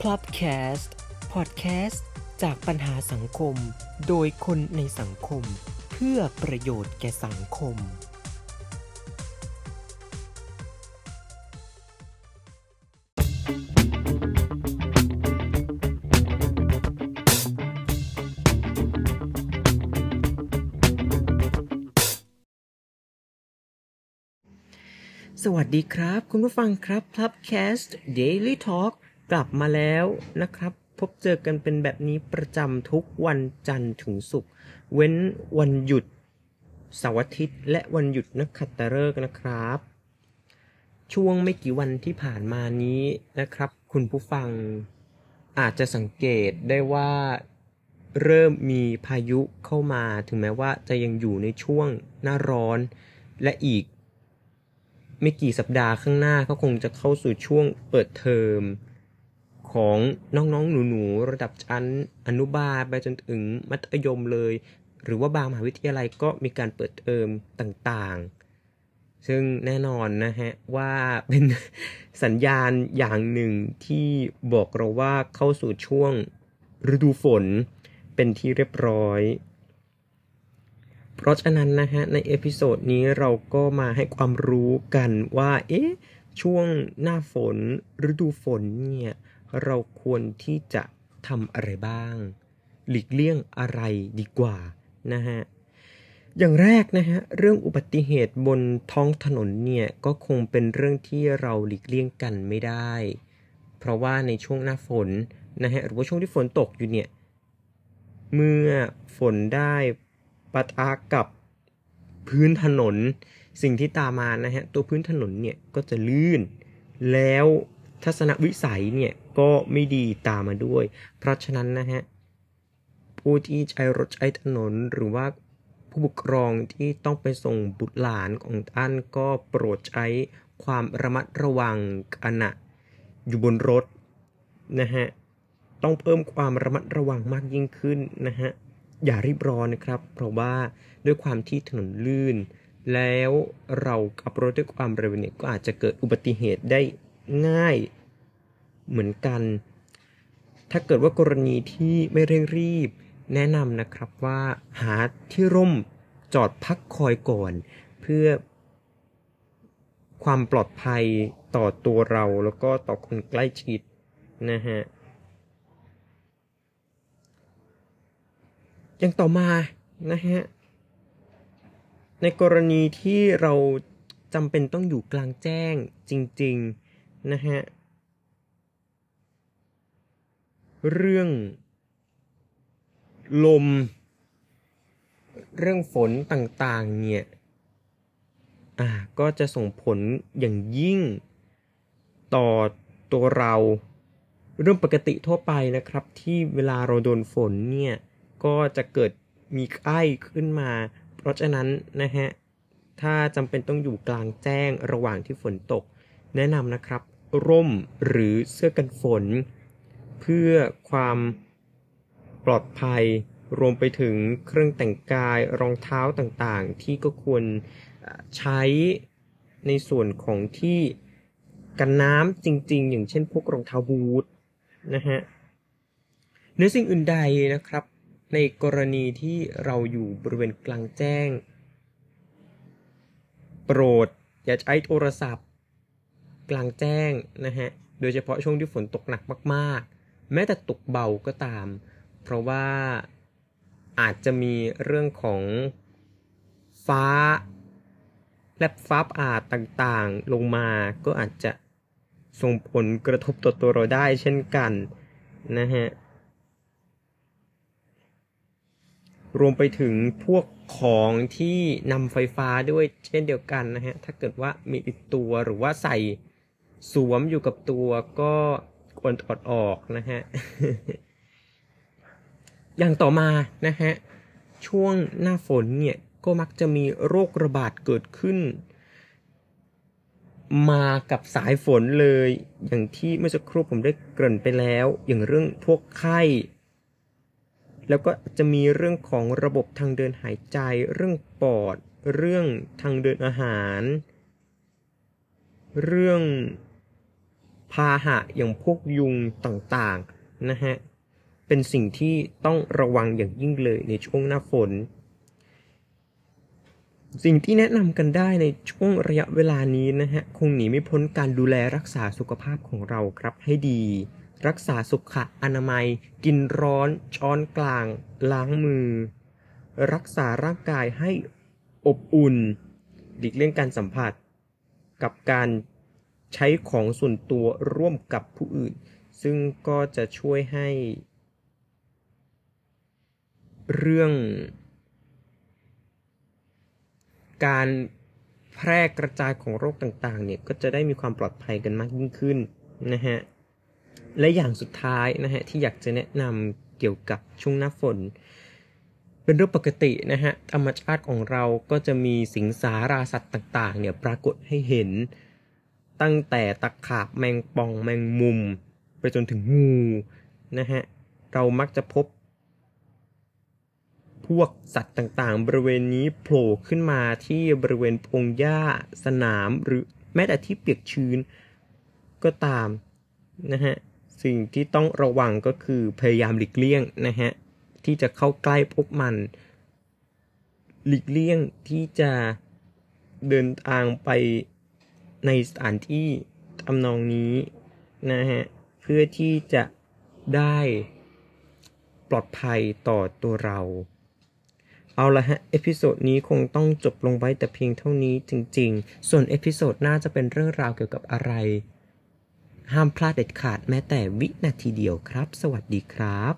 พลับแคสต์พอดแคสต์จากปัญหาสังคม โดยคนในสังคม เพื่อประโยชน์แก่สังคม สวัสดีครับ คุณผู้ฟังครับพลับแคสต์ Daily Talk กลับมาแล้วนะครับ พบเจอกันเป็นแบบนี้ประจำทุกวันจันทร์ถึงศุกร์เว้นวันหยุดเสาร์อาทิตย์ และวันหยุดนักขัตฤกษ์นะครับ ช่วงไม่กี่วันที่ผ่านมานี้นะครับ คุณผู้ฟังอาจจะสังเกตได้ว่าเริ่มมีพายุเข้ามาถึงแม้ว่าจะยังอยู่ในช่วงหน้าร้อน และอีก ไม่กี่สัปดาห์ข้างหน้าก็คงจะเข้าสู่ช่วงเปิดเทอม ของน้องๆ หนูๆ ระดับชั้นอนุบาลไปจนถึงมัธยมเลย หรือว่าบางมหาวิทยาลัยก็มีการเปิดเทอมต่างๆ ซึ่งแน่นอนนะฮะ ว่าเป็นสัญญาณอย่างหนึ่งที่บอกเราว่าเข้าสู่ช่วงฤดูฝนเป็นที่เรียบร้อย เพราะฉะนั้นนะฮะ ใน episode นี้เราก็มาให้ความรู้กันว่า เอ๊ะ ช่วงหน้าฝนฤดูฝนเนี่ย เราควรที่จะทำอะไรบ้าง หลีกเลี่ยงอะไรดีกว่านะฮะอย่างแรกนะฮะเรื่องอุบัติเหตุบนท้องถนนเนี่ยก็คงเป็นเรื่องที่เราหลีกเลี่ยงกันไม่ได้ เพราะว่าในช่วงหน้าฝนนะฮะหรือว่าช่วงที่ฝนตกอยู่เนี่ยเมื่อฝนได้ปะทะกับพื้นถนนสิ่งที่ตามมานะฮะตัวพื้นถนนเนี่ยก็จะลื่น แล้ว ทัศนวิสัยเนี่ยก็ไม่ดีตามมาด้วย เพราะฉะนั้นนะฮะผู้ที่ใช้รถใช้ถนนหรือว่าผู้ปกครองที่ต้องไปส่งบุตรหลานของท่านก็โปรดใช้ความระมัดระวังขณะอยู่บนรถนะฮะต้องเพิ่มความระมัดระวังมากยิ่งขึ้นนะฮะอย่ารีบร้อนนะครับ เพราะว่าด้วยความที่ถนนลื่น แล้วเราขับรถด้วยความเร็วเนี่ยก็อาจจะเกิดอุบัติเหตุได้ง่าย เหมือนกัน ถ้าเกิดว่ากรณีที่ไม่เร่งรีบ แนะนำนะครับว่าหาที่ร่มจอดพักคอยก่อน เพื่อความปลอดภัยต่อตัวเราแล้วก็ต่อคนใกล้ชิดนะฮะอย่างต่อมานะฮะในกรณีที่เราจำเป็นต้องอยู่กลางแจ้งจริง ๆ นะฮะ เรื่องลม เรื่องฝนต่างๆ เนี่ย อ่า ก็จะส่งผลอย่างยิ่งต่อตัวเราเรื่องปกติทั่วไปนะครับ ที่เวลาเราโดนฝนเนี่ย ก็จะเกิดมีไข้ขึ้นมา เพราะฉะนั้นนะฮะ ถ้าจำเป็นต้องอยู่กลางแจ้งระหว่างที่ฝนตก แนะนำนะครับ ร่มหรือเสื้อกันฝน เพื่อความปลอดภัยรวมไปถึงเครื่องแต่งกายรองเท้าต่างๆ ที่ก็ควรใช้ในส่วนของที่กันน้ำจริงๆ อย่างเช่นพวกรองเท้าบูทนะฮะเนื้อสิ่งอื่นใดนะครับ ในกรณีที่เราอยู่บริเวณกลางแจ้ง โปรดอย่าใช้โทรศัพท์ กลางแจ้งนะฮะโดยเฉพาะช่วงที่ฝนตกหนักมากๆ แม้แต่ตกเบาก็ตาม เพราะว่าอาจจะมีเรื่องของฟ้า แลบฟ้าอาดต่างๆลงมาก็อาจจะส่งผลกระทบต่อตัวเราได้เช่นกันนะฮะรวมไปถึงพวกของที่นำไฟฟ้าด้วยเช่นเดียวกันนะฮะ ถ้าเกิดว่ามีติดตัวหรือว่าใส่สวมอยู่กับตัวก็ ควรถอดออกนะฮะ อย่างต่อมานะฮะ ช่วงหน้าฝนเนี่ย ก็มักจะมีโรคระบาดเกิดขึ้น มากับสายฝนเลย อย่างที่เมื่อสักครู่ผมได้เกริ่นไปแล้ว อย่างเรื่องพวกไข้ แล้วก็จะมีเรื่องของระบบทางเดินหายใจ เรื่องปอด เรื่องทางเดินอาหาร เรื่อง พาหะอย่างพวกยุงต่างๆนะฮะ เป็นสิ่งที่ต้องระวังอย่างยิ่งเลยในช่วงหน้าฝน สิ่งที่แนะนำกันได้ในช่วงระยะเวลานี้นะฮะ คงหนีไม่พ้นการดูแลรักษาสุขภาพของเราครับให้ดี รักษาสุขะอนามัย กินร้อน ช้อนกลาง ล้างมือ รักษาร่างกายให้อบอุ่น หลีกเลี่ยงการสัมผัส กับการ ใช้ของส่วนตัวร่วมกับผู้อื่น ซึ่งก็จะช่วยให้ เรื่อง การแพร่กระจายของโรคต่างๆ เนี่ยก็จะได้มีความปลอดภัยกันมากยิ่งขึ้นนะฮะ และอย่างสุดท้ายนะฮะ ที่อยากจะแนะนำเกี่ยวกับช่วงหน้าฝน เป็นเรื่องปกตินะฮะธรรมชาติของเราก็จะมีสิงสาราสัตว์ต่าง ๆ เนี่ยปรากฏให้เห็น ตั้งแต่ตะขาบแมงป่องแมงมุม ไปจนถึงงูนะฮะ เรามักจะพบ พวกสัตว์ต่างๆ บริเวณนี้โผล่ขึ้นมาที่บริเวณพงหญ้าสนามหรือแม้แต่ที่เปียกชื้นก็ตามนะฮะ สิ่งที่ต้องระวังก็คือพยายามหลีกเลี่ยงนะฮะ ที่จะเข้าใกล้พวกมัน หลีกเลี่ยงที่จะเดินทางไป ในสถานที่ทำนองนี้นะฮะ เพื่อที่จะได้ปลอดภัยต่อตัวเรา เอาละฮะ episode นี้คงต้องจบลงไว้แต่เพียงเท่านี้จริง ๆ ส่วน episode หน้าจะเป็นเรื่องราวเกี่ยวกับอะไร ห้ามพลาดเด็ดขาดแม้แต่วินาทีเดียวครับ สวัสดีครับ